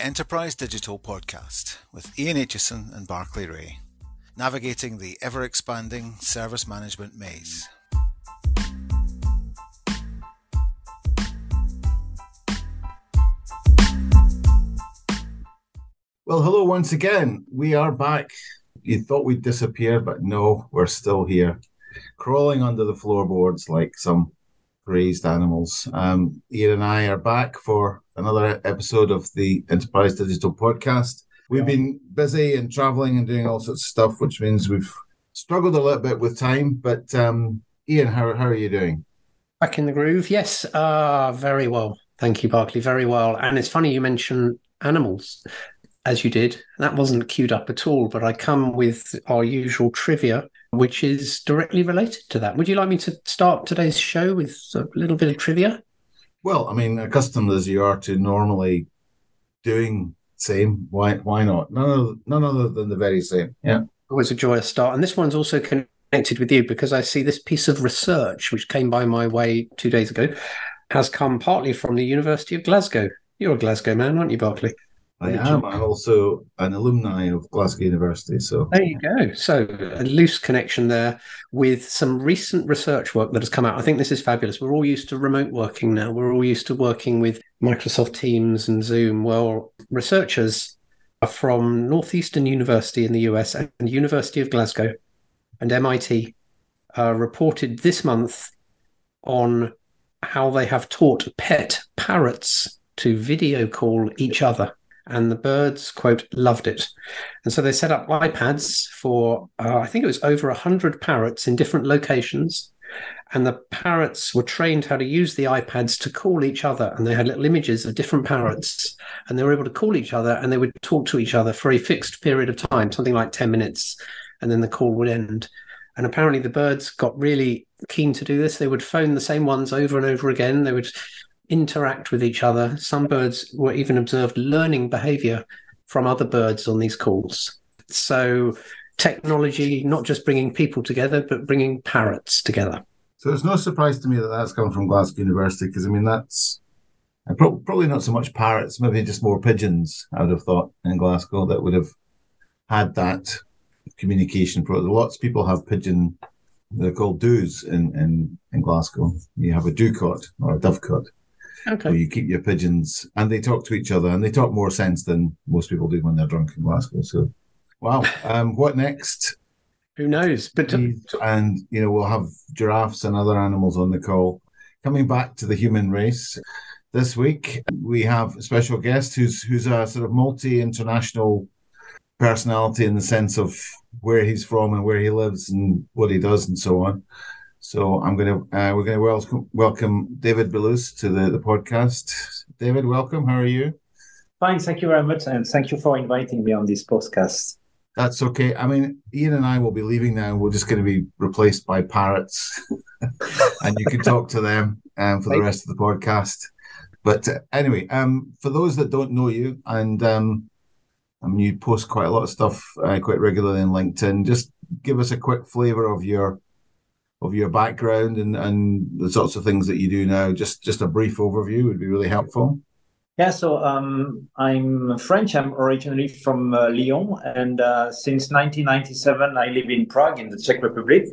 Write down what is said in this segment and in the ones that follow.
Enterprise Digital Podcast with Ian Aitchison and Barclay Ray, navigating the ever expanding service management maze. Well, hello once again. We are back. You thought we'd disappear, but no, we're still here, crawling under the floorboards like some crazed animals. Um, Ian and I are back for another episode of the Enterprise Digital Podcast. We've been busy and traveling and doing all sorts of stuff, which means we've struggled a little bit with time. But um, Ian, how, how are you doing? Back in the groove, yes. Uh, very well. Thank you, Barclay. Very well. And it's funny you mention animals, as you did. That wasn't queued up at all, but I come with our usual trivia, which is directly related to that. Would you like me to start today's show with a little bit of trivia? Well, I mean, accustomed as you are to normally doing same, why why not? None other, none other than the very same. Yeah. Always a joyous start. And this one's also connected with you because I see this piece of research, which came by my way two days ago, has come partly from the University of Glasgow. You're a Glasgow man, aren't you, Barclay? I am. I'm also an alumni of Glasgow University. So there you go. So a loose connection there with some recent research work that has come out. I think this is fabulous. We're all used to remote working now. We're all used to working with Microsoft Teams and Zoom. Well, researchers from Northeastern University in the US and University of Glasgow and MIT uh, reported this month on how they have taught pet parrots to video call each other and the birds quote loved it. And so they set up ipads for uh, i think it was over 100 parrots in different locations. And the parrots were trained how to use the ipads to call each other. And they had little images of different parrots. And they were able to call each other and they would talk to each other for a fixed period of time something like 10 minutes. And then the call would end. And apparently the birds got really keen to do this. They would phone the same ones over and over again. They would interact with each other. Some birds were even observed learning behavior from other birds on these calls. So, technology not just bringing people together, but bringing parrots together. So, it's no surprise to me that that's come from Glasgow University because, I mean, that's uh, probably not so much parrots, maybe just more pigeons, I would have thought, in Glasgow that would have had that communication. Lots of people have pigeon, they're called doos in, in, in Glasgow. You have a dovecot or a dovecot. Okay. You keep your pigeons and they talk to each other and they talk more sense than most people do when they're drunk in Glasgow. So, wow. Um, what next? Who knows? But and you know we'll have giraffes and other animals on the call. Coming back to the human race, this week we have a special guest who's who's a sort of multi international personality in the sense of where he's from and where he lives and what he does and so on. So I'm going to uh, we're going to welcome welcome David Billouz to the, the podcast. David, welcome. How are you? Fine, thank you very much, and thank you for inviting me on this podcast. That's okay. I mean, Ian and I will be leaving now. We're just going to be replaced by parrots, and you can talk to them um, for the rest of the podcast. But uh, anyway, um, for those that don't know you, and um, I mean, you post quite a lot of stuff uh, quite regularly on LinkedIn. Just give us a quick flavour of your of your background and, and the sorts of things that you do now? Just just a brief overview would be really helpful. Yeah, so um, I'm French. I'm originally from uh, Lyon, and uh, since 1997, I live in Prague, in the Czech Republic.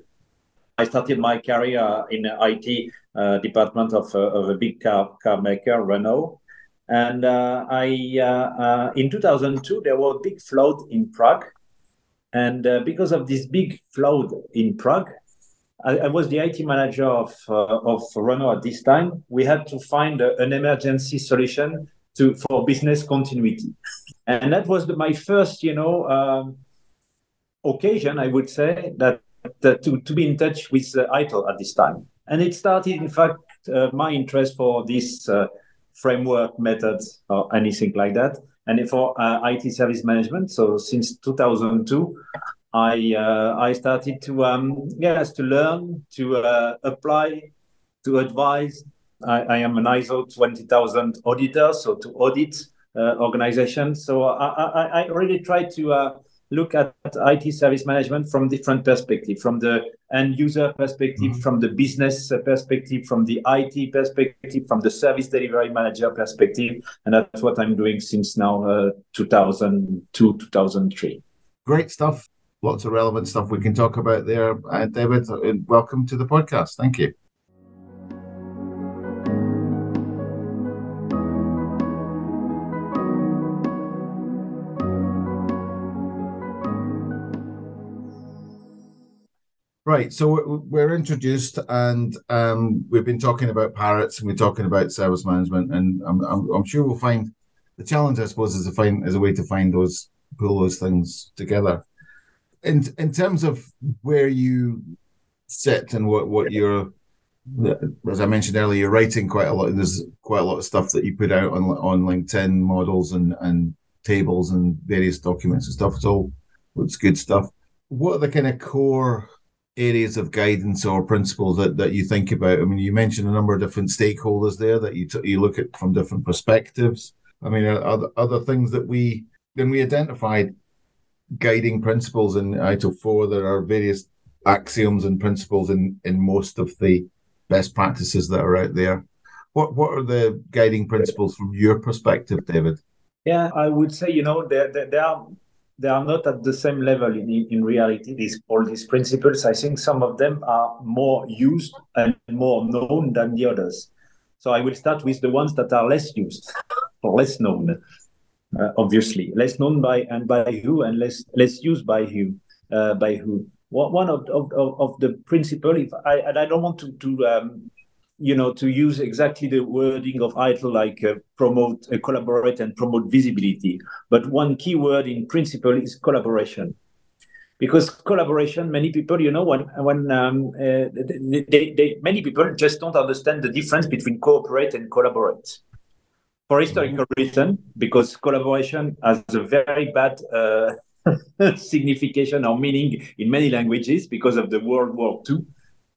I started my career in the IT uh, department of, uh, of a big car car maker, Renault. And uh, I, uh, in 2002, there was a big flood in Prague, and because of this big flood in Prague, I, was the IT manager of uh, of Renault at this time. We had to find a, an emergency solution to for business continuity, and that was the, my first, you know, um, occasion. I would say that, that to to be in touch with uh, ITIL at this time, and it started, in fact, uh, my interest for this uh, framework methods or anything like that, and for uh, IT service management. So since 2002. I uh, I started to um, yes to learn to uh, apply to advise. I, I, am an ISO 20000 auditor, so to audit uh, organizations. So I, I, I, really try to uh, look at IT service management from different perspective, from the end user perspective, mm-hmm. from the business perspective, from the IT perspective, from the service delivery manager perspective, and that's what I'm doing since now uh, 2002 2003. Great stuff. Lots of relevant stuff we can talk about there. Uh, David, uh, welcome to the podcast. Thank you. Right, so we're introduced, and um, we've been talking about parrots, and we're talking about service management, and I'm, I'm, I'm, sure we'll find the challenge, I suppose, is to find is a way to find those pull those things together. In in terms of where you sit and what what you're, as I mentioned earlier, you're writing quite a lot. There's quite a lot of stuff that you put out on on LinkedIn, models and and tables and various documents and stuff. It's all it's good stuff. What are the kind of core areas of guidance or principles that, that you think about? I mean, you mentioned a number of different stakeholders there that you t- you look at from different perspectives. I mean, are, are other things that we when we identified guiding principles in ITIL four, there are various axioms and principles in in most of the best practices that are out there. What what are the guiding principles from your perspective, David? Yeah, I would say you know there, there are they are not at the same level in, in reality these all these principles i think some of them are more used and more known than the others so i will start with the ones that are less used or less known uh, obviously less known by and by who and less less used by who uh, by who one of, of, of the principle if i and i don't want to to um, you know, to use exactly the wording of ITIL, like uh, promote, uh, collaborate, and promote visibility. But one key word in principle is collaboration, because collaboration. Many people, you know, when when um, uh, they, they, many people just don't understand the difference between cooperate and collaborate. For historical mm-hmm. reason, because collaboration has a very bad uh, signification or meaning in many languages because of the World War II,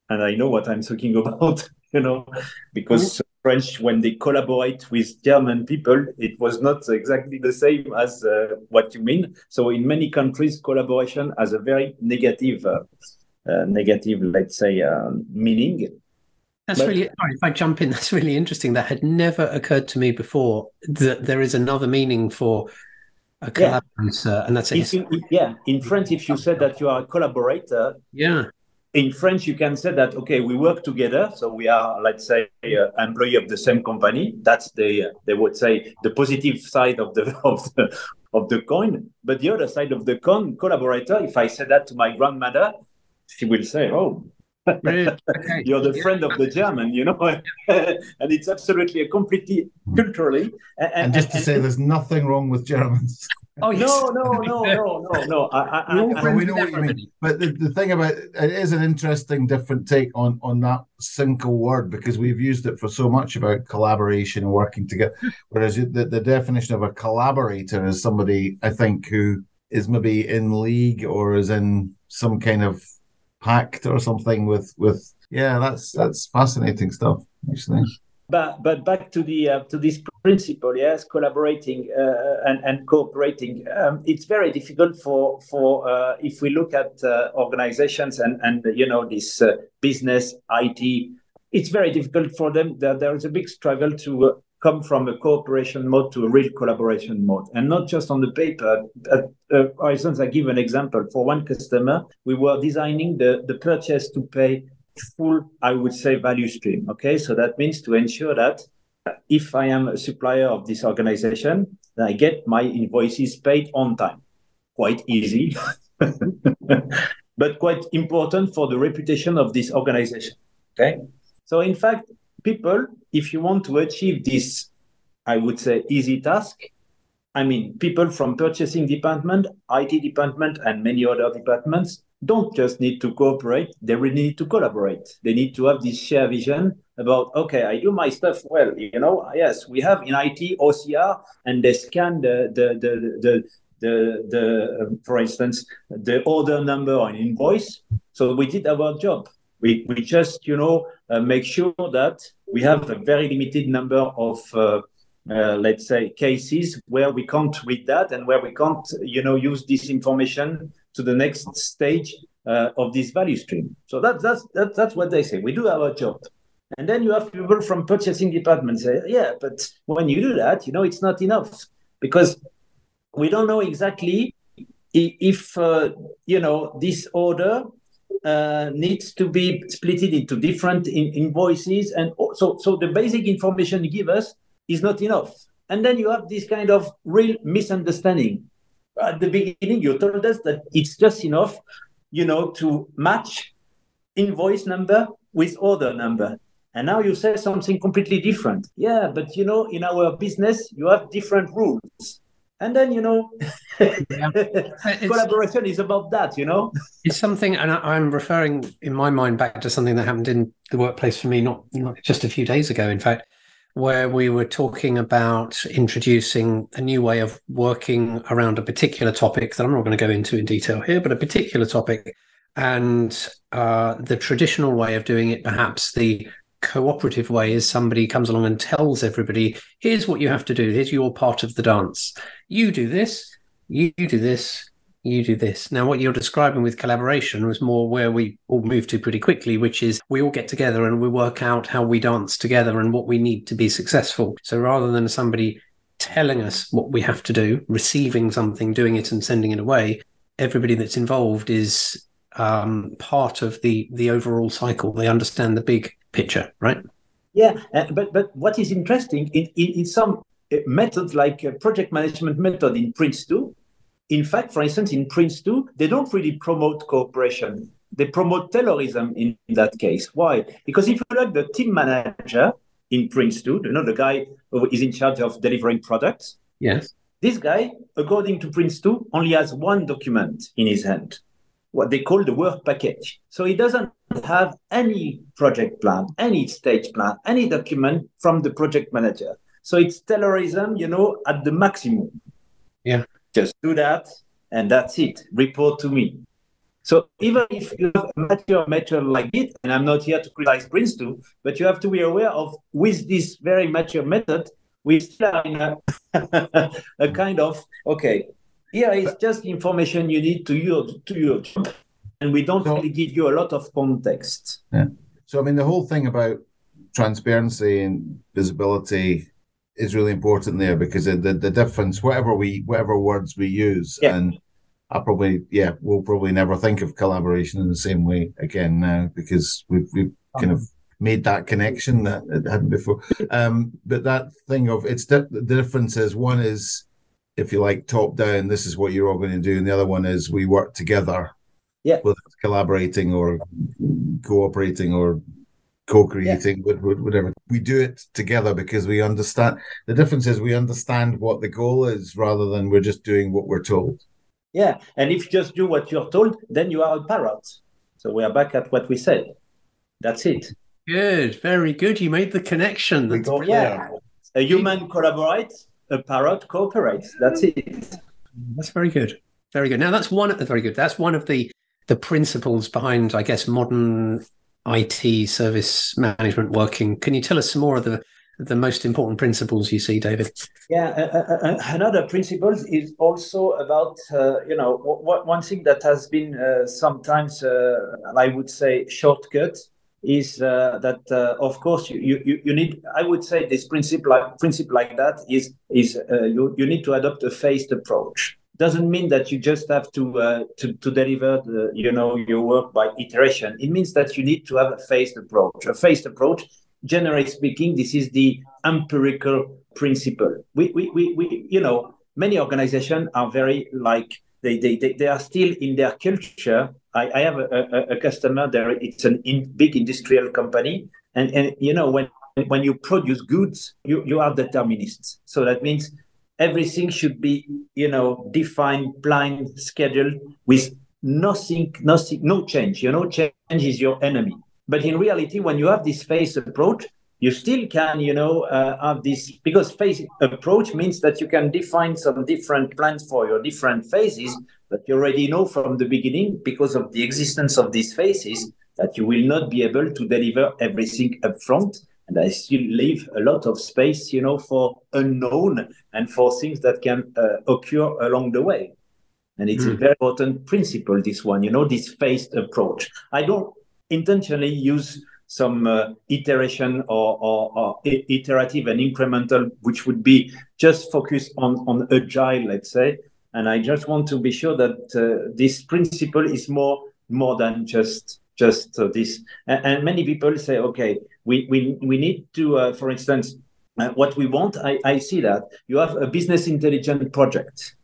and I know what I'm talking about you know, because mm-hmm. French, when they collaborate with German people, it was not exactly the same as uh, what you mean. So in many countries, collaboration has a very negative, uh, uh, negative, let's say, um, meaning. That's but, really sorry if I jump in. That's really interesting. That had never occurred to me before. That there is another meaning for a collaborator, yeah. and that's it. yeah, in French, if you said that you are a collaborator, yeah, in French, you can say that okay, we work together, so we are, let's say, uh, employee of the same company. That's the uh, they would say the positive side of the of the of the coin. But the other side of the coin, collaborator. If I say that to my grandmother, she will say, "Oh, You're the friend of the German, you know, and it's absolutely a completely culturally. And, and just to and, say, there's nothing wrong with Germans. Oh yes. no, no, no, no, no, no. I, I, I, we know what you mean. But the, the thing about it, it is an interesting, different take on on that single word because we've used it for so much about collaboration and working together. Whereas the, the definition of a collaborator is somebody I think who is maybe in league or is in some kind of pact or something with with yeah that's that's fascinating stuff actually. But but back to the uh, to this principle yes collaborating uh, and and cooperating. Um, it's very difficult for for uh, if we look at uh, organizations and and you know this uh, business it it's very difficult for them. There, there is a big struggle to uh, come from a cooperation mode to a real collaboration mode and not just on the paper. Uh, uh, for instance, I give an example. For one customer, we were designing the, the purchase to pay full, I would say, value stream. Okay, so that means to ensure that if I am a supplier of this organization, then I get my invoices paid on time. Quite easy, but quite important for the reputation of this organization. Okay, so in fact, people, if you want to achieve this, I would say, easy task, I mean, people from purchasing department, IT department, and many other departments don't just need to cooperate, they really need to collaborate. They need to have this shared vision about, okay, I do my stuff well, you know, yes, we have in IT OCR and they scan the, the, the, the, the, the um, for instance, the order number on invoice. So we did our job. We, we just, you know, uh, make sure that we have a very limited number of uh, uh, let's say cases where we can't read that and where we can't you know use this information to the next stage of this value stream. So that, that's that, that's what they say. We do our job. And then you have people from purchasing department say yeah but when you do that you know it's not enough. Because we don't know exactly if uh, you know this order uh, needs to be split into different in- invoices and so so the basic information you give us is not enough. And then you have this kind of real misunderstanding. At the beginning you told us that it's just enough you know to match invoice number with order number. And now you say something completely different. Yeah but you know in our business you have different rules and then you know collaboration is about that you know? It's something and I, am referring in my mind back to something that happened in the workplace for me not, not just a few days ago in fact where we were talking about introducing a new way of working around a particular topic that i'm not going to go into in detail here but a particular topic and uh, the traditional way of doing it perhaps the cooperative way is somebody comes along and tells everybody, here's what you have to do. Here's your part of the dance. You do this, you do this, you do this. Now, what you're describing with collaboration was more where we all move to pretty quickly, which is we all get together and we work out how we dance together and what we need to be successful. So rather than somebody telling us what we have to do, receiving something, doing it and sending it away, everybody that's involved is um, part of the the overall cycle. They understand the big picture, right? Yeah, uh, but but what is interesting in in, in some uh, methods like uh, project management method in Prince2, in fact, for instance, in Prince2, they don't really promote cooperation. They promote Taylorism in, in that case. Why? Because if you look the team manager in Prince2, you know, the guy who is in charge of delivering products. Yes. This guy, according to Prince2, only has one document in his hand what they call the work package. So he doesn't have any project plan, any stage plan, any document from the project manager. So it's Taylorism, you know, at the maximum. Yeah. Just do that and that's it. Report to me. So even if you have a mature method like it, and I'm not here to criticize Prince2, but you have to be aware of with this very mature method, we still are in a, a kind of okay, here is just information you need to your to your job, and we don't so, really give you a lot of context. Yeah. So I mean, the whole thing about transparency and visibility is really important there because the the difference, whatever we whatever words we use, yeah. and I probably yeah, we'll probably never think of collaboration in the same way again now because we've we've kind of made that connection that it hadn't before. Um, but that thing of it's di- the difference is one is if you like, top down, this is what you're all going to do. And the other one is we work together. Yeah. Whether it's collaborating or cooperating or co-creating, yeah. whatever. We do it together because we understand. The difference is we understand what the goal is rather than we're just doing what we're told. Yeah. And if you just do what you're told, then you are a parrot. So we are back at what we said. That's it. Good. Very good. You made the connection. That's oh, yeah. A human collaborates a parrot cooperates. That's it. That's very good. Very good. Now that's one. Very good. That's one of the the principles behind, I guess, modern IT service management working. Can you tell us some more of the the most important principles you see, David? Yeah, uh, uh, uh another principle is also about uh, you know w- one thing that has been uh, sometimes uh, I would say shortcut is uh, that uh, of course you, you, you need i would say this principle like principle like that is is uh, you, you need to adopt a phased approach doesn't mean that you just have to uh, to, to deliver the, you know your work by iteration. It means that you need to have a phased approach. A phased approach generally speaking this is the empirical principle. We we, we, we you know many organizations are very like they, they, they, they are still in their culture. I, I have a, a, a, customer there. It's a in, big industrial company, and and you know when when you produce goods, you you are determinists. So that means everything should be you know defined, planned scheduled with nothing, nothing, no change. You know, change is your enemy. But in reality, when you have this phase approach, you still can, you know, uh, have this because phase approach means that you can define some different plans for your different phases, but you already know from the beginning because of the existence of these phases that you will not be able to deliver everything up front and I still leave a lot of space, you know, for unknown and for things that can uh, occur along the way. And it's mm. a very important principle, this one, you know, this phased approach. I don't intentionally use some uh, iteration or, or, or, iterative and incremental, which would be just focused on, on agile, let's say. And I just want to be sure that uh, this principle is more more than just just uh, this. And, and, many people say, okay, we we, we need to, uh, for instance, uh, what we want. I, I see that you have a business intelligence project.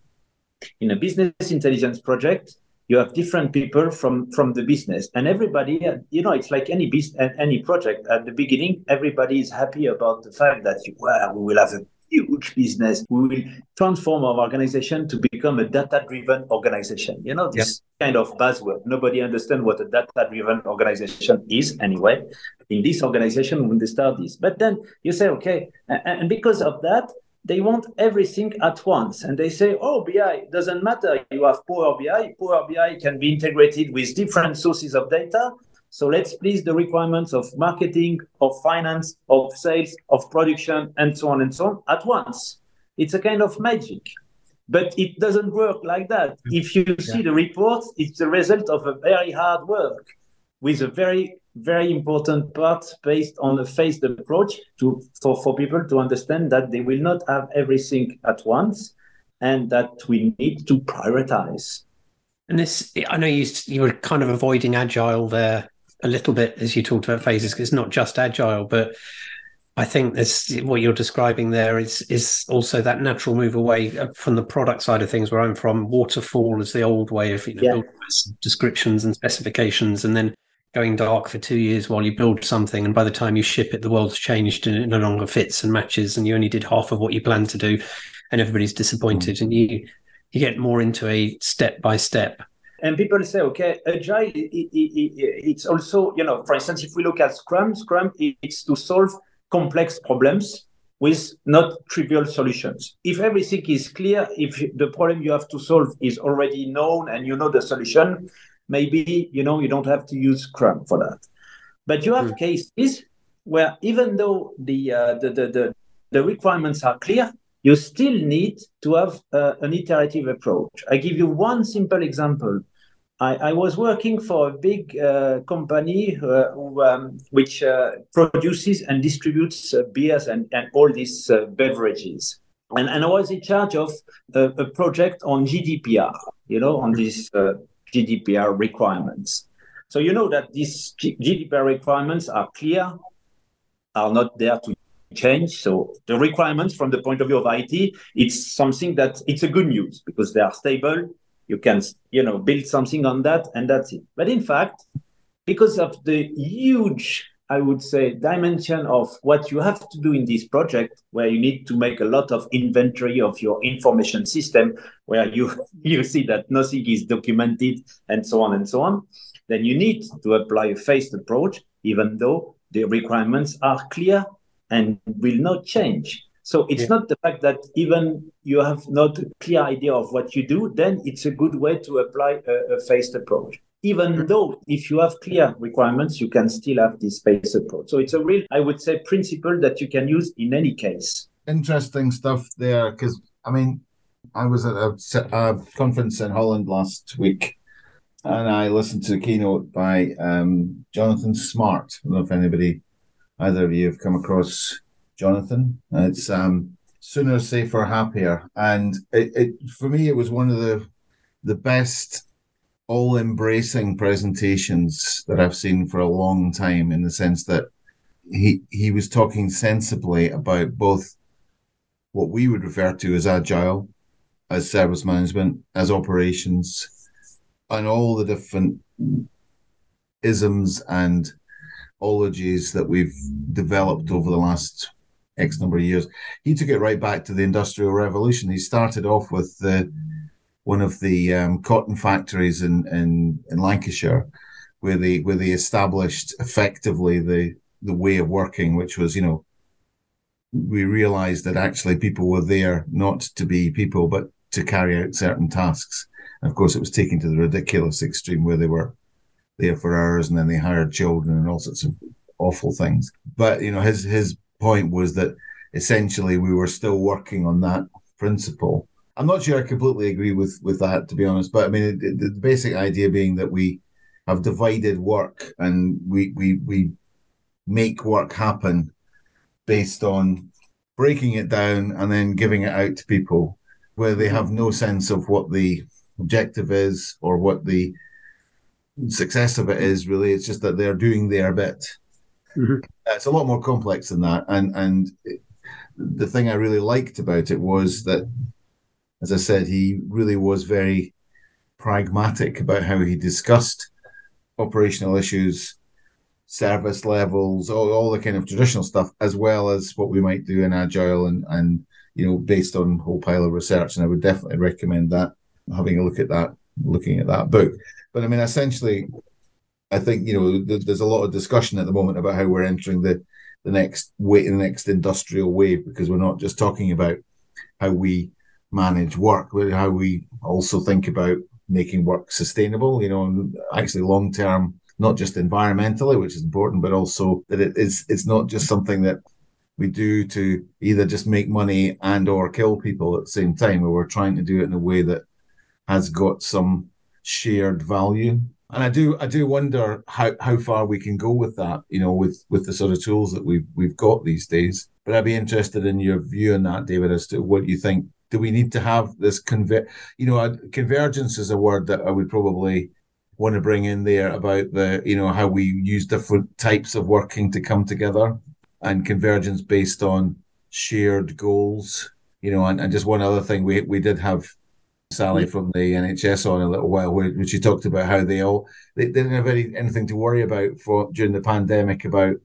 In a business intelligence project, you have different people from from the business and everybody you know it's like any business any project at the beginning everybody is happy about the fact that you, well, we will have a huge business we will transform our organization to become a data driven organization you know this yep. kind of buzzword nobody understands what a data driven organization is anyway in this organization when they start this but then you say okay and because of that they want everything at once. And they say, oh, BI doesn't matter. You have Power BI. Power BI can be integrated with different sources of data. So let's please the requirements of marketing, of finance, of sales, of production, and so on and so on at once. It's a kind of magic. But it doesn't work like that. Mm-hmm. If you see the reports, it's the result of a very hard work with a very very important part based on a phased approach to for, for people to understand that they will not have everything at once and that we need to prioritize. And this, I know you you were kind of avoiding agile there a little bit as you talked about phases. It's not just agile, but I think this what you're describing there is is also that natural move away from the product side of things. Where I'm from, waterfall is the old way of you know, yeah. descriptions and specifications, and then going dark for two years while you build something, and by the time you ship it, the world's changed and it no longer fits and matches, and you only did half of what you planned to do, and everybody's disappointed, mm. and you you get more into a step by step. And people say, okay, agile, it, it, it, it's also, you know, for instance, if we look at Scrum, Scrum, it's to solve complex problems with not trivial solutions. If everything is clear, if the problem you have to solve is already known and you know the solution, maybe you know you don't have to use Scrum for that. But you have mm. cases where even though the, uh, the, the, the the requirements are clear, you still need to have uh, an iterative approach. I give you one simple example. I, I was working for a big uh, company uh, who, um, which uh, produces and distributes uh, beers and, and all these beverages. And, and I was in charge of a, a project on GDPR, you know, on this GDPR requirements. So you know that these GDPR requirements are clear, are not there to change. So the requirements from the point of view of IT, it's something that it's a good news because they are stable. You can, you know, build something on that and that's it. But in fact, because of the huge I would say, dimension of what you have to do in this project, where you need to make a lot of inventory of your information system, where you you see that nothing is documented and so on and so on, then you need to apply a phased approach, even though the requirements are clear and will not change. So it's yeah. not the fact that even you have not a clear idea of what you do, then it's a good way to apply a, a phased approach even mm-hmm. though if you have clear requirements, you can still have this phased approach. So it's a real, I would say, principle that you can use in any case. Interesting stuff there, because I mean, I was at a, a, conference in Holland last week, and I listened to the keynote by um, Jonathan Smart. I don't know if anybody, either of you, have come across Jonathan. It's um, sooner, safer, happier, and it, it for me, it was one of the the best all embracing presentations that I've seen for a long time in the sense that he he was talking sensibly about both what we would refer to as agile, as service management, as operations, and all the different isms and ologies that we've developed over the last X number of years. He took it right back to the Industrial Revolution. He started off with the one of the um, cotton factories in, in, in Lancashire, where they where they established effectively the the way of working, which was you know we realized that actually people were there not to be people but to carry out certain tasks. And of course, it was taken to the ridiculous extreme where they were there for hours and then they hired children and all sorts of awful things. but you know, his his point was that essentially we were still working on that principle. I'm not sure I completely agree with with that, to be honest. But I mean, it, it, the basic idea being that we have divided work and we we we make work happen based on breaking it down and then giving it out to people where they have no sense of what the objective is or what the success of it is really it's just that they're doing their bit mm-hmm. it's a lot more complex than that and and the thing i really liked about it was that as i said he really was very pragmatic about how he discussed operational issues service levels, all, all the kind of traditional stuff, as well as what we might do in agile and and you know based on whole pile of research. And I would definitely recommend that having a look at that, looking at that book. But I mean, essentially, I think you know there's a lot of discussion at the moment about how we're entering the the next way, the next industrial wave, because we're not just talking about how we manage work, but how we also think about making work sustainable. You know, actually long term not just environmentally, which is important, but also that it is it's not just something that we do to either just make money and or kill people at the same time, we're trying to do it in a way that has got some shared value. And I do I do wonder how, how far we can go with that, you know, with with the sort of tools that we've we've got these days. But I'd be interested in your view on that, David, as to what you think. Do we need to have this conver you know, convergence is a word that I would probably want to bring in there about the you know how we use different types of working to come together and convergence based on shared goals you know and, and just one other thing we we did have Sally from the NHS on a little while where, where she talked about how they all they, they didn't have any, anything to worry about for during the pandemic about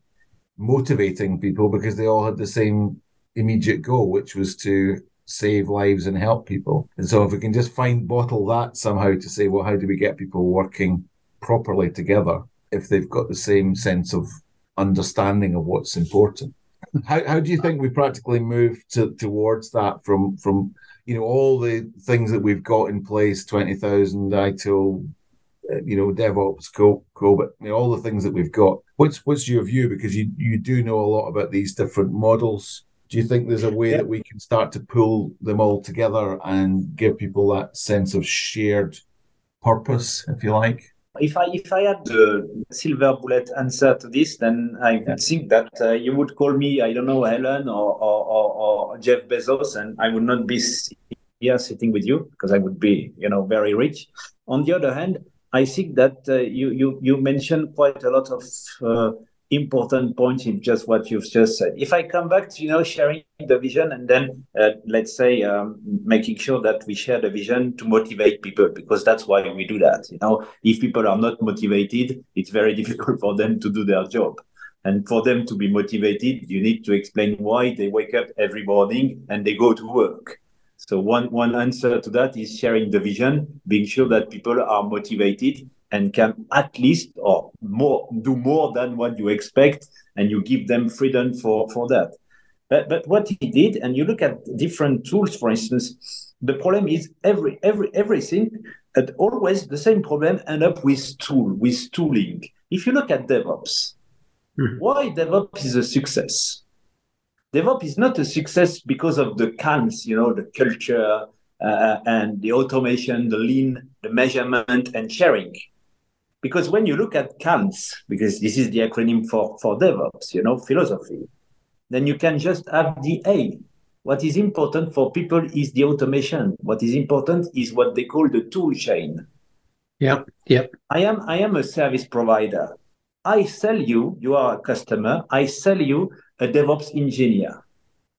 motivating people because they all had the same immediate goal which was to save lives and help people. And so if we can just find bottle that somehow to say, well, how do we get people working properly together if they've got the same sense of understanding of what's important? How, how do you think we practically move to, towards that from from you know all the things that we've got in place, twenty thousand ITIL, uh, you know DevOps, Co, Co but you know, all the things that we've got. What's what's your view? Because you you do know a lot about these different models do you think there's a way yeah. that we can start to pull them all together and give people that sense of shared purpose, if you like? If I if I had the silver bullet answer to this, then I think that uh, you would call me I don't know Elon or, or, or, or Jeff Bezos, and I would not be here sitting with you because I would be you know very rich. On the other hand, I think that uh, you you you mentioned quite a lot of uh, important point in just what you've just said. If I come back to you know sharing the vision and then uh, let's say um, making sure that we share the vision to motivate people because that's why we do that. You know, if people are not motivated, it's very difficult for them to do their job. And for them to be motivated, you need to explain why they wake up every morning and they go to work. So one one answer to that is sharing the vision, being sure that people are motivated and can at least or more do more than what you expect and you give them freedom for for that. But but what he did and you look at different tools for instance the problem is every every everything and always the same problem end up with tool with tooling. If you look at devops mm-hmm. why devops is a success? Devops is not a success because of the CALMS you know the culture uh, and the automation the lean the measurement and sharing because when you look at CALMS, because this is the acronym for, for DevOps, you know, philosophy, then you can just have the A. What is important for people is the automation. What is important is what they call the tool chain. Yeah, yeah. I am I am a service provider. I sell you, you are a customer, I sell you a DevOps engineer.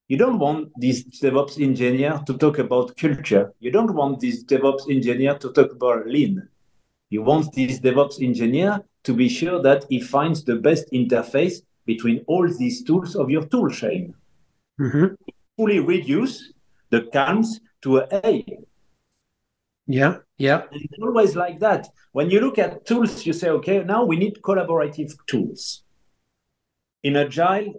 You don't want this DevOps engineer to talk about culture. You don't want this DevOps engineer to talk about lean. You want this DevOps engineer to be sure that he finds the best interface between all these tools of your tool chain. Mm-hmm. Fully reduce the CALMS to a A. Yeah, yeah. And it's always like that. When you look at tools, you say, okay, now we need collaborative tools. In Agile,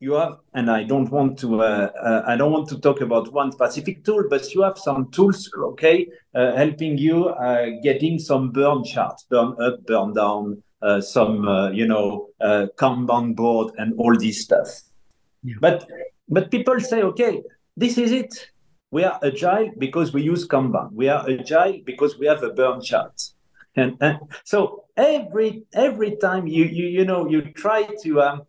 you have, and I don't want to, uh, uh, I don't want to talk about one specific tool, but you have some tools, okay, uh, helping you uh, getting some burn charts, burn up, burn down, uh, some, uh, you know, uh, Kanban board and all this stuff. Yeah. But but people say, okay, this is it. We are agile because we use Kanban. We are agile because we have a burn chart. And, and so every every time you you you know you try to um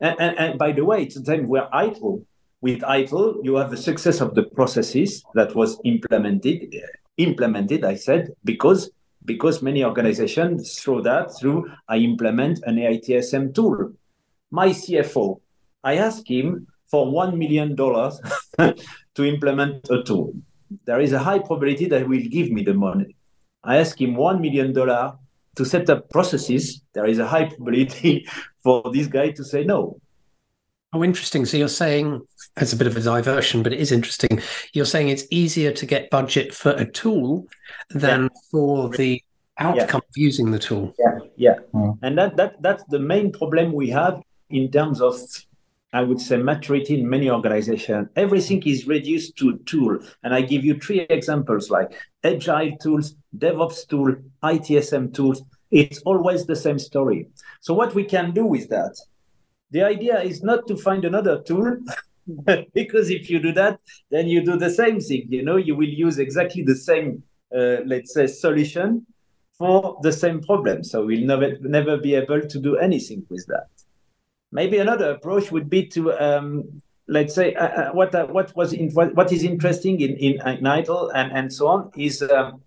and, and, and by the way, it's the time we're ITIL. With ITIL, you have the success of the processes that was implemented implemented, I said, because because many organizations through that through I implement an AITSM tool. My CFO, I ask him for one million dollars to implement a tool. There is a high probability that he will give me the money. I ask him one million dollar to set up processes. There is a high probability for this guy to say no. Oh, interesting. So you're saying it's a bit of a diversion, but it is interesting. You're saying it's easier to get budget for a tool than yeah. for the outcome yeah. of using the tool. Yeah, yeah. Mm. And that that that's the main problem we have in terms of I would say maturity in many organizations. Everything is reduced to a tool. And I give you three examples like agile tools, DevOps tool, ITSM tools. It's always the same story. So what we can do with that the idea is not to find another tool, because if you do that, then you do the same thing. You know, you will use exactly the same, uh, let's say, solution for the same problem. So we'll never never be able to do anything with that. Maybe another approach would be to um, let's say uh, uh what uh, what was in, what, what is interesting in in, in ITIL and and so on is um,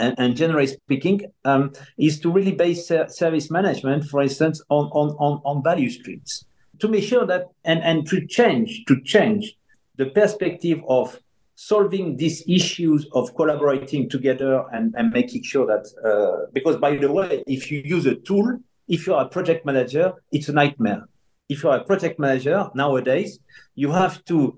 and, and generally speaking, um, is to really base service management, for instance, on, on, on, on value streams. To make sure that and, and to change to change the perspective of solving these issues of collaborating together and, and making sure that uh, because by the way if you use a tool if you're a project manager it's a nightmare. If you're a project manager nowadays you have to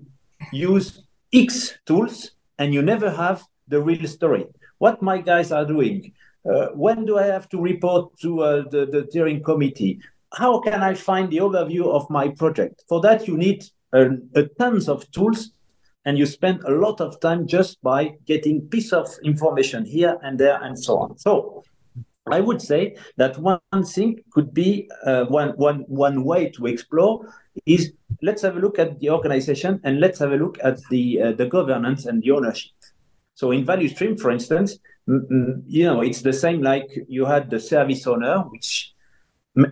use x tools and you never have the real story what my guys are doing. Uh, when do I have to report to uh, the, the steering committee? How can I find the overview of my project? For that, you need a, a tons of tools and you spend a lot of time just by getting piece of information here and there and so on. So I would say that one thing could be uh, one, one, one way to explore is let's have a look at the organization and let's have a look at the, uh, the governance and the ownership. So in value stream, for instance, you know, it's the same like you had the service owner, which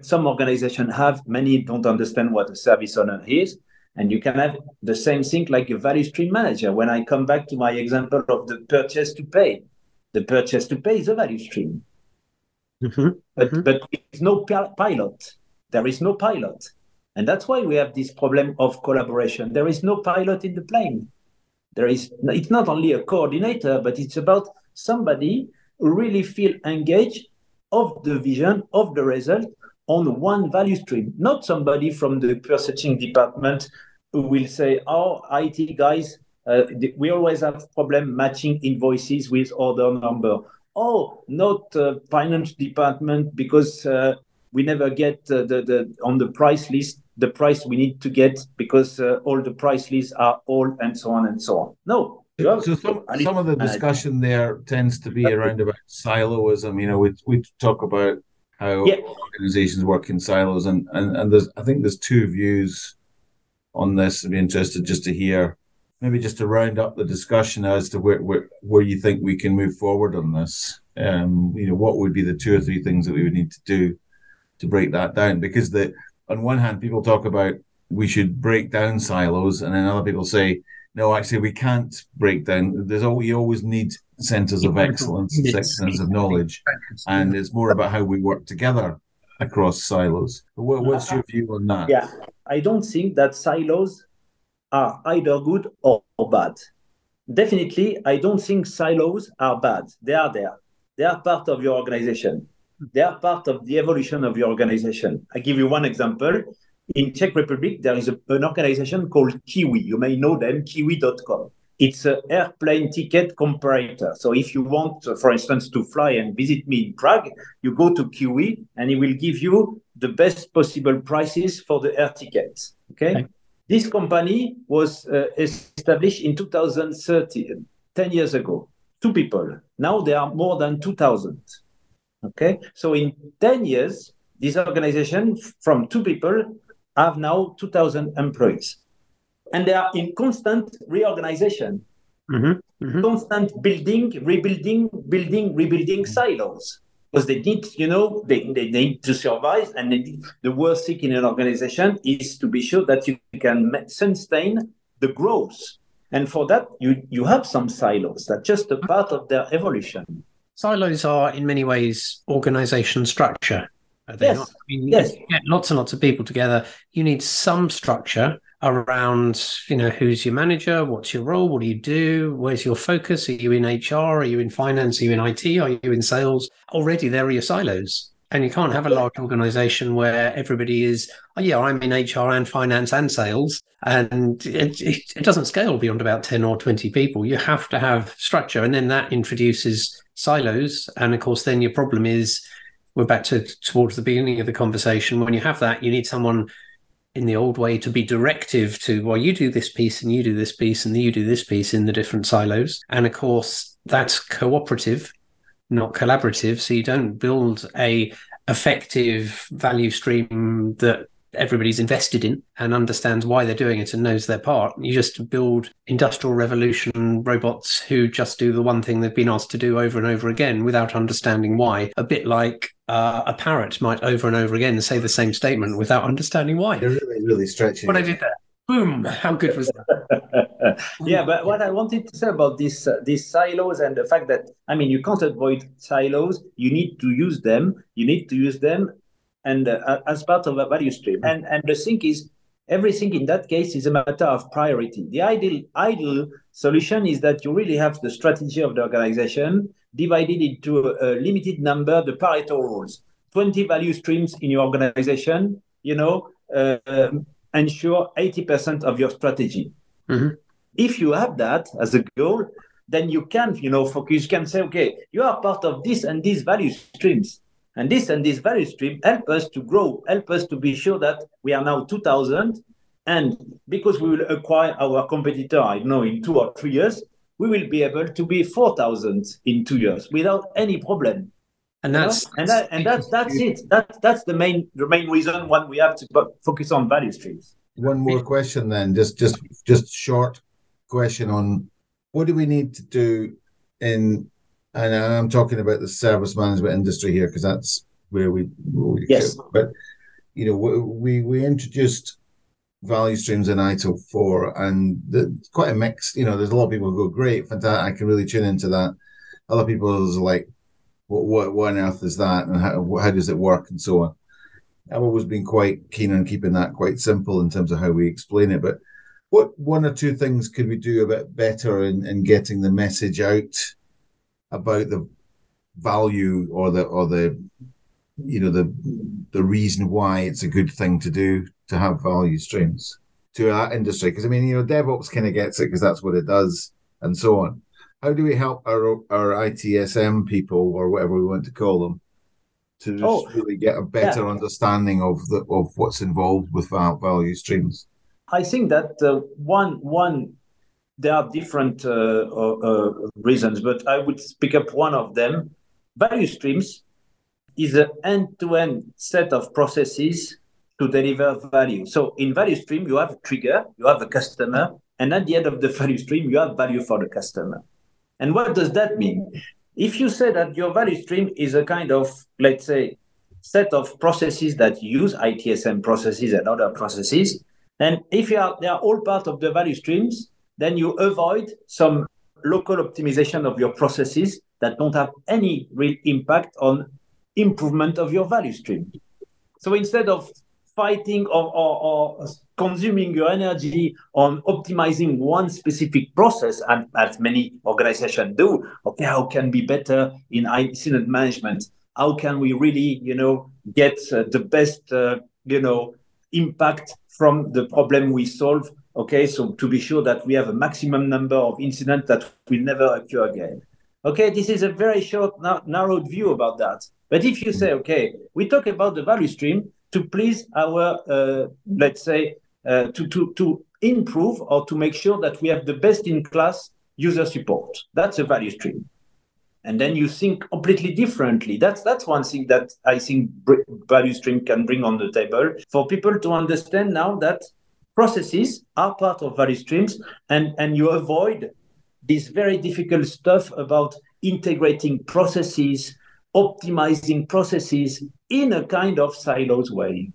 some organizations have, many don't understand what a service owner is. And you can have the same thing like a value stream manager. When I come back to my example of the purchase to pay, the purchase to pay is a value stream. Mm-hmm. But, mm-hmm. but there's no pilot. There is no pilot. And that's why we have this problem of collaboration. There is no pilot in the plane. There is it's not only a coordinator, but it's about somebody who really feel engaged of the vision of the result on one value stream, not somebody from the purchasing department who will say, "Oh, IT guys, uh, we always have problem matching invoices with order number." Oh, not uh, finance department because uh, we never get uh, the, the on the price list the price we need to get because uh, all the price lists are old and so on and so on. No. So some, some of the discussion there tends to be around about siloism. You know, we we talk about how yeah. organizations work in silos, and, and and there's I think there's two views on this. I'd be interested just to hear, maybe just to round up the discussion as to where where, where you think we can move forward on this. Um, you know, what would be the two or three things that we would need to do to break that down? Because the on one hand, people talk about we should break down silos, and then other people say, no, actually, we can't break down. There's always, you always need centers of excellence, centers of knowledge, and it's more about how we work together across silos. What, what's your view on that? Yeah, I don't think that silos are either good or, or bad. Definitely, I don't think silos are bad. They are there. They are part of your organization. They are part of the evolution of your organization. I give you one example. In Czech Republic, there is a, an organization called Kiwi. You may know them, kiwi.com. It's an airplane ticket comparator. So if you want, for instance, to fly and visit me in Prague, you go to Kiwi and it will give you the best possible prices for the air tickets. Okay. okay. This company was uh, established in 2013, 10 years ago. Two people. Now there are more than 2,000. Okay, so in 10 years, this organization from two people have now 2,000 employees. And they are in constant reorganization, mm-hmm. Mm-hmm. constant building, rebuilding, building, rebuilding silos. Because they need, you know, they, they need to survive. And they, the worst thing in an organization is to be sure that you can sustain the growth. And for that, you, you have some silos. That's just a part of their evolution. Silos are, in many ways, organization structure. yes. Not? I mean, yes. get lots and lots of people together. You need some structure around, you know, who's your manager, what's your role, what do you do, where's your focus? Are you in HR? Are you in finance? Are you in IT? Are you in sales? Already, there are your silos. And you can't have a large organization where everybody is, oh, yeah, I'm in HR and finance and sales. And it, it, it doesn't scale beyond about 10 or 20 people. You have to have structure. And then that introduces silos. And of course, then your problem is we're back to towards the beginning of the conversation. When you have that, you need someone in the old way to be directive to, well, you do this piece and you do this piece and you do this piece in the different silos. And of course, that's cooperative not collaborative. So you don't build a effective value stream that everybody's invested in and understands why they're doing it and knows their part. You just build industrial revolution robots who just do the one thing they've been asked to do over and over again without understanding why. A bit like uh, a parrot might over and over again say the same statement without understanding why. You're really, really stretching. What I did there. Boom! How good was that? yeah, but what I wanted to say about this uh, these silos and the fact that I mean you can't avoid silos. You need to use them. You need to use them, and uh, as part of a value stream. And and the thing is, everything in that case is a matter of priority. The ideal ideal solution is that you really have the strategy of the organization divided into a, a limited number, the Pareto rules. 20 value streams in your organization, you know, uh, um, ensure 80% of your strategy. Mm-hmm. If you have that as a goal, then you can, you know, focus, you can say, okay, you are part of this and these value streams. And this and this value stream help us to grow, help us to be sure that we are now 2000. And because we will acquire our competitor, I know, in two or three years, we will be able to be 4,000 in two years without any problem and that's and that and that's that's it. That that's the main the main reason why we have to focus on value streams. One more question then, just just just short question on what do we need to do in and I'm talking about the service management industry here because that's where we, where we yes. But you know, we we introduced value streams in ITIL four, and the, quite a mix. You know, there's a lot of people who go, "Great, fantastic! I can really tune into that." Other people is like, what, what, what on earth is that and how, how does it work and so on. I've always been quite keen on keeping that quite simple in terms of how we explain it. But what one or two things could we do a bit better in, in getting the message out about the value or the or the you know the the reason why it's a good thing to do to have value streams to that industry because I mean you know DevOps kind of gets it because that's what it does and so on how do we help our our ITSM people or whatever we want to call them to just oh, really get a better yeah. understanding of the of what's involved with value streams? I think that uh, one one there are different uh, uh, uh, reasons, but I would pick up one of them. Value streams is an end-to-end set of processes to deliver value. So in value stream, you have a trigger, you have a customer, and at the end of the value stream, you have value for the customer. And what does that mean? If you say that your value stream is a kind of, let's say, set of processes that use ITSM processes and other processes, and if you are, they are all part of the value streams, then you avoid some local optimization of your processes that don't have any real impact on improvement of your value stream. So instead of fighting or, or, or consuming your energy on optimizing one specific process, and as many organizations do, okay, how can be better in incident management? How can we really, you know, get uh, the best, uh, you know, impact from the problem we solve? Okay, so to be sure that we have a maximum number of incidents that will never occur again. Okay, this is a very short, na- narrowed view about that. But if you say, okay, we talk about the value stream to please our, uh, let's say, uh, to, to, to improve or to make sure that we have the best in class user support. That's a value stream. and then you think completely differently. That's that's one thing that I think value stream can bring on the table for people to understand now that processes are part of value streams, and and you avoid this very difficult stuff about integrating processes, optimizing processes in a kind of silos way.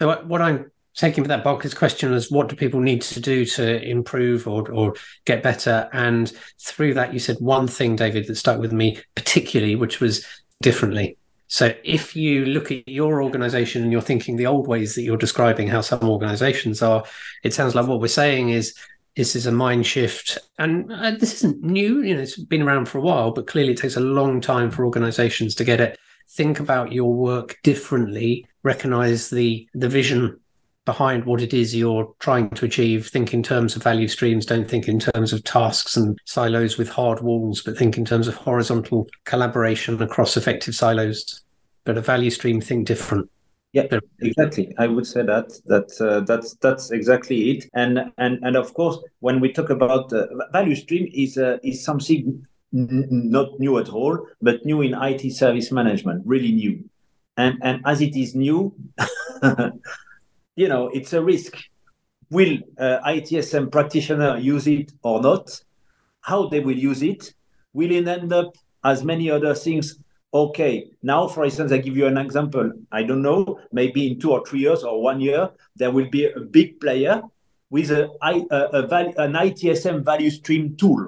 So what I'm taking for that Barclay's question is what do people need to do to improve or, or get better? And through that, you said one thing, David, that stuck with me particularly, which was differently. So if you look at your organization and you're thinking the old ways that you're describing how some organizations are, it sounds like what we're saying is this is a mind shift. And uh, this isn't new you know it's been around for a while but clearly it takes a long time for organizations to get it. Think about your work differently. Recognize the the vision behind what it is you're trying to achieve think in terms of value streams don't think in terms of tasks and silos with hard walls but think in terms of horizontal collaboration across effective silos but a value stream think different yeah, exactly. I would say that that uh, that's that's exactly it. And and and of course, when we talk about uh, value stream, is uh, is something n- not new at all, but new in IT service management, really new. And and as it is new, you know, it's a risk. Will uh, ITSM practitioner use it or not? How they will use it? Will it end up as many other things okay, now, for instance, I give you an example. I don't know, maybe in two or three years or one year, there will be a big player with a, a, a, an ITSM value stream tool,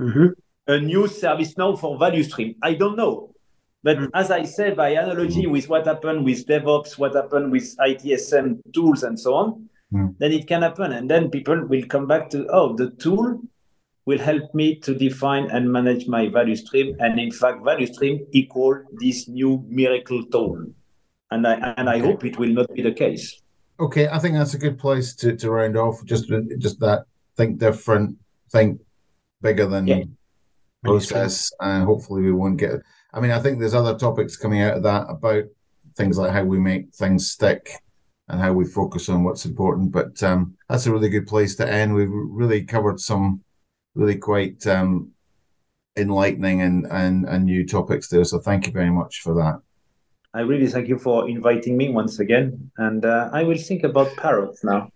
mm-hmm. a new ServiceNow for value stream. I don't know. But mm-hmm. as I said, by analogy with what happened with DevOps, what happened with ITSM tools and so on, mm. then it can happen. And then people will come back to, oh, the tool will help me to define and manage my value stream. And in fact, value stream equal this new miracle tool. And I and I hope it will not be the case. Okay, I think that's a good place to, to round off. Just just that think different, think bigger than yeah. process, and hopefully we won't get. I mean, I think there's other topics coming out of that about things like how we make things stick and how we focus on what's important. But um, that's a really good place to end. We've really covered some really quite um, enlightening and, and, and new topics there. So thank you very much for that. I really thank you for inviting me once again. And uh, I will think about parrots now.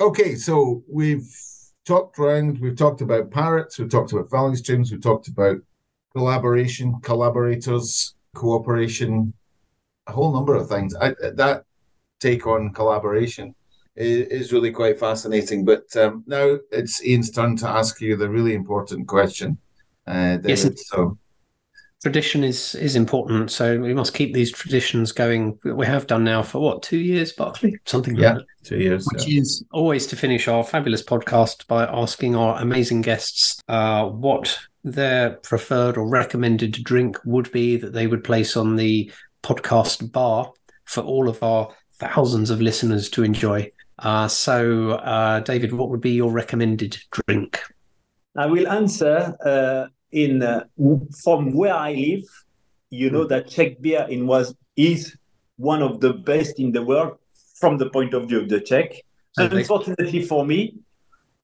Okay, so we've talked around, we've talked about parrots, we've talked about value streams, we've talked about collaboration, collaborators, cooperation, a whole number of things. I, that take on collaboration is, is really quite fascinating. But um, now it's Ian's turn to ask you the really important question. Uh, David, yes, so tradition is is important. So we must keep these traditions going. We have done now for what two years, Barclay, something yeah, like two years. Which yeah. is always to finish our fabulous podcast by asking our amazing guests uh, what their preferred or recommended drink would be that they would place on the podcast bar for all of our thousands of listeners to enjoy. Uh, so, uh, David, what would be your recommended drink? I will answer uh, in uh, from where I live. You know that Czech beer in was is one of the best in the world from the point of view of the Czech. And Unfortunately for me,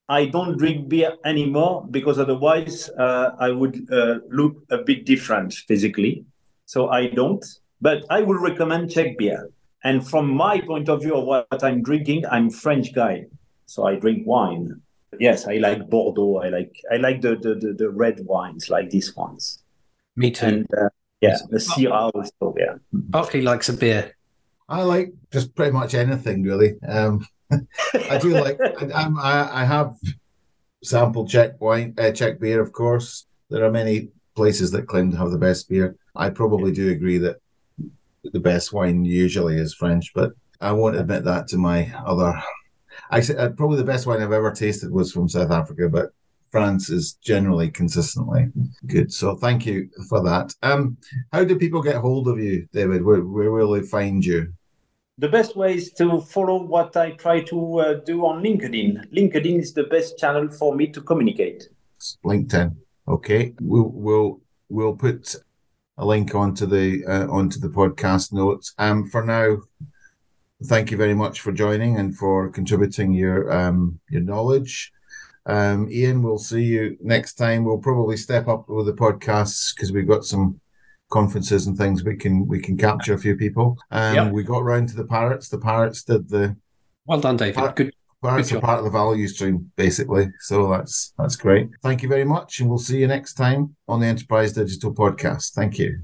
I don't drink beer anymore because otherwise uh, I would uh, look a bit different physically. So I don't. But I would recommend Czech beer. And from my point of view of what I'm drinking, I'm French guy, so I drink wine. Yes, I like Bordeaux. I like I like the the, the, the red wines like these ones. Me too. And, uh, yeah, the Syrah also. Yeah. Barclay likes a beer. I like just pretty much anything really. Um, I do like. I, I, I have sampled Czech wine, uh, Czech beer, of course. There are many places that claim to have the best beer. I probably do agree that the best wine usually is French, but I won't admit that to my other. I uh, probably the best wine I've ever tasted was from South Africa, but France is generally consistently good. So thank you for that. Um, how do people get hold of you, David? Where, where will they find you? the best way is to follow what I try to uh, do on LinkedIn. LinkedIn is the best channel for me to communicate. LinkedIn. Okay, we'll we'll we'll put a link onto the uh, onto the podcast notes. Um, for now, thank you very much for joining and for contributing your um, your knowledge. Um, Ian, we'll see you next time. We'll probably step up with the podcasts because we've got some conferences and things we can we can capture a few people. Um, yep. We got round to the parrots. The parrots did the. Well done, David. Par- Good. Parrots Good are part of the value stream, basically. So that's that's great. Thank you very much, and we'll see you next time on the Enterprise Digital Podcast. Thank you.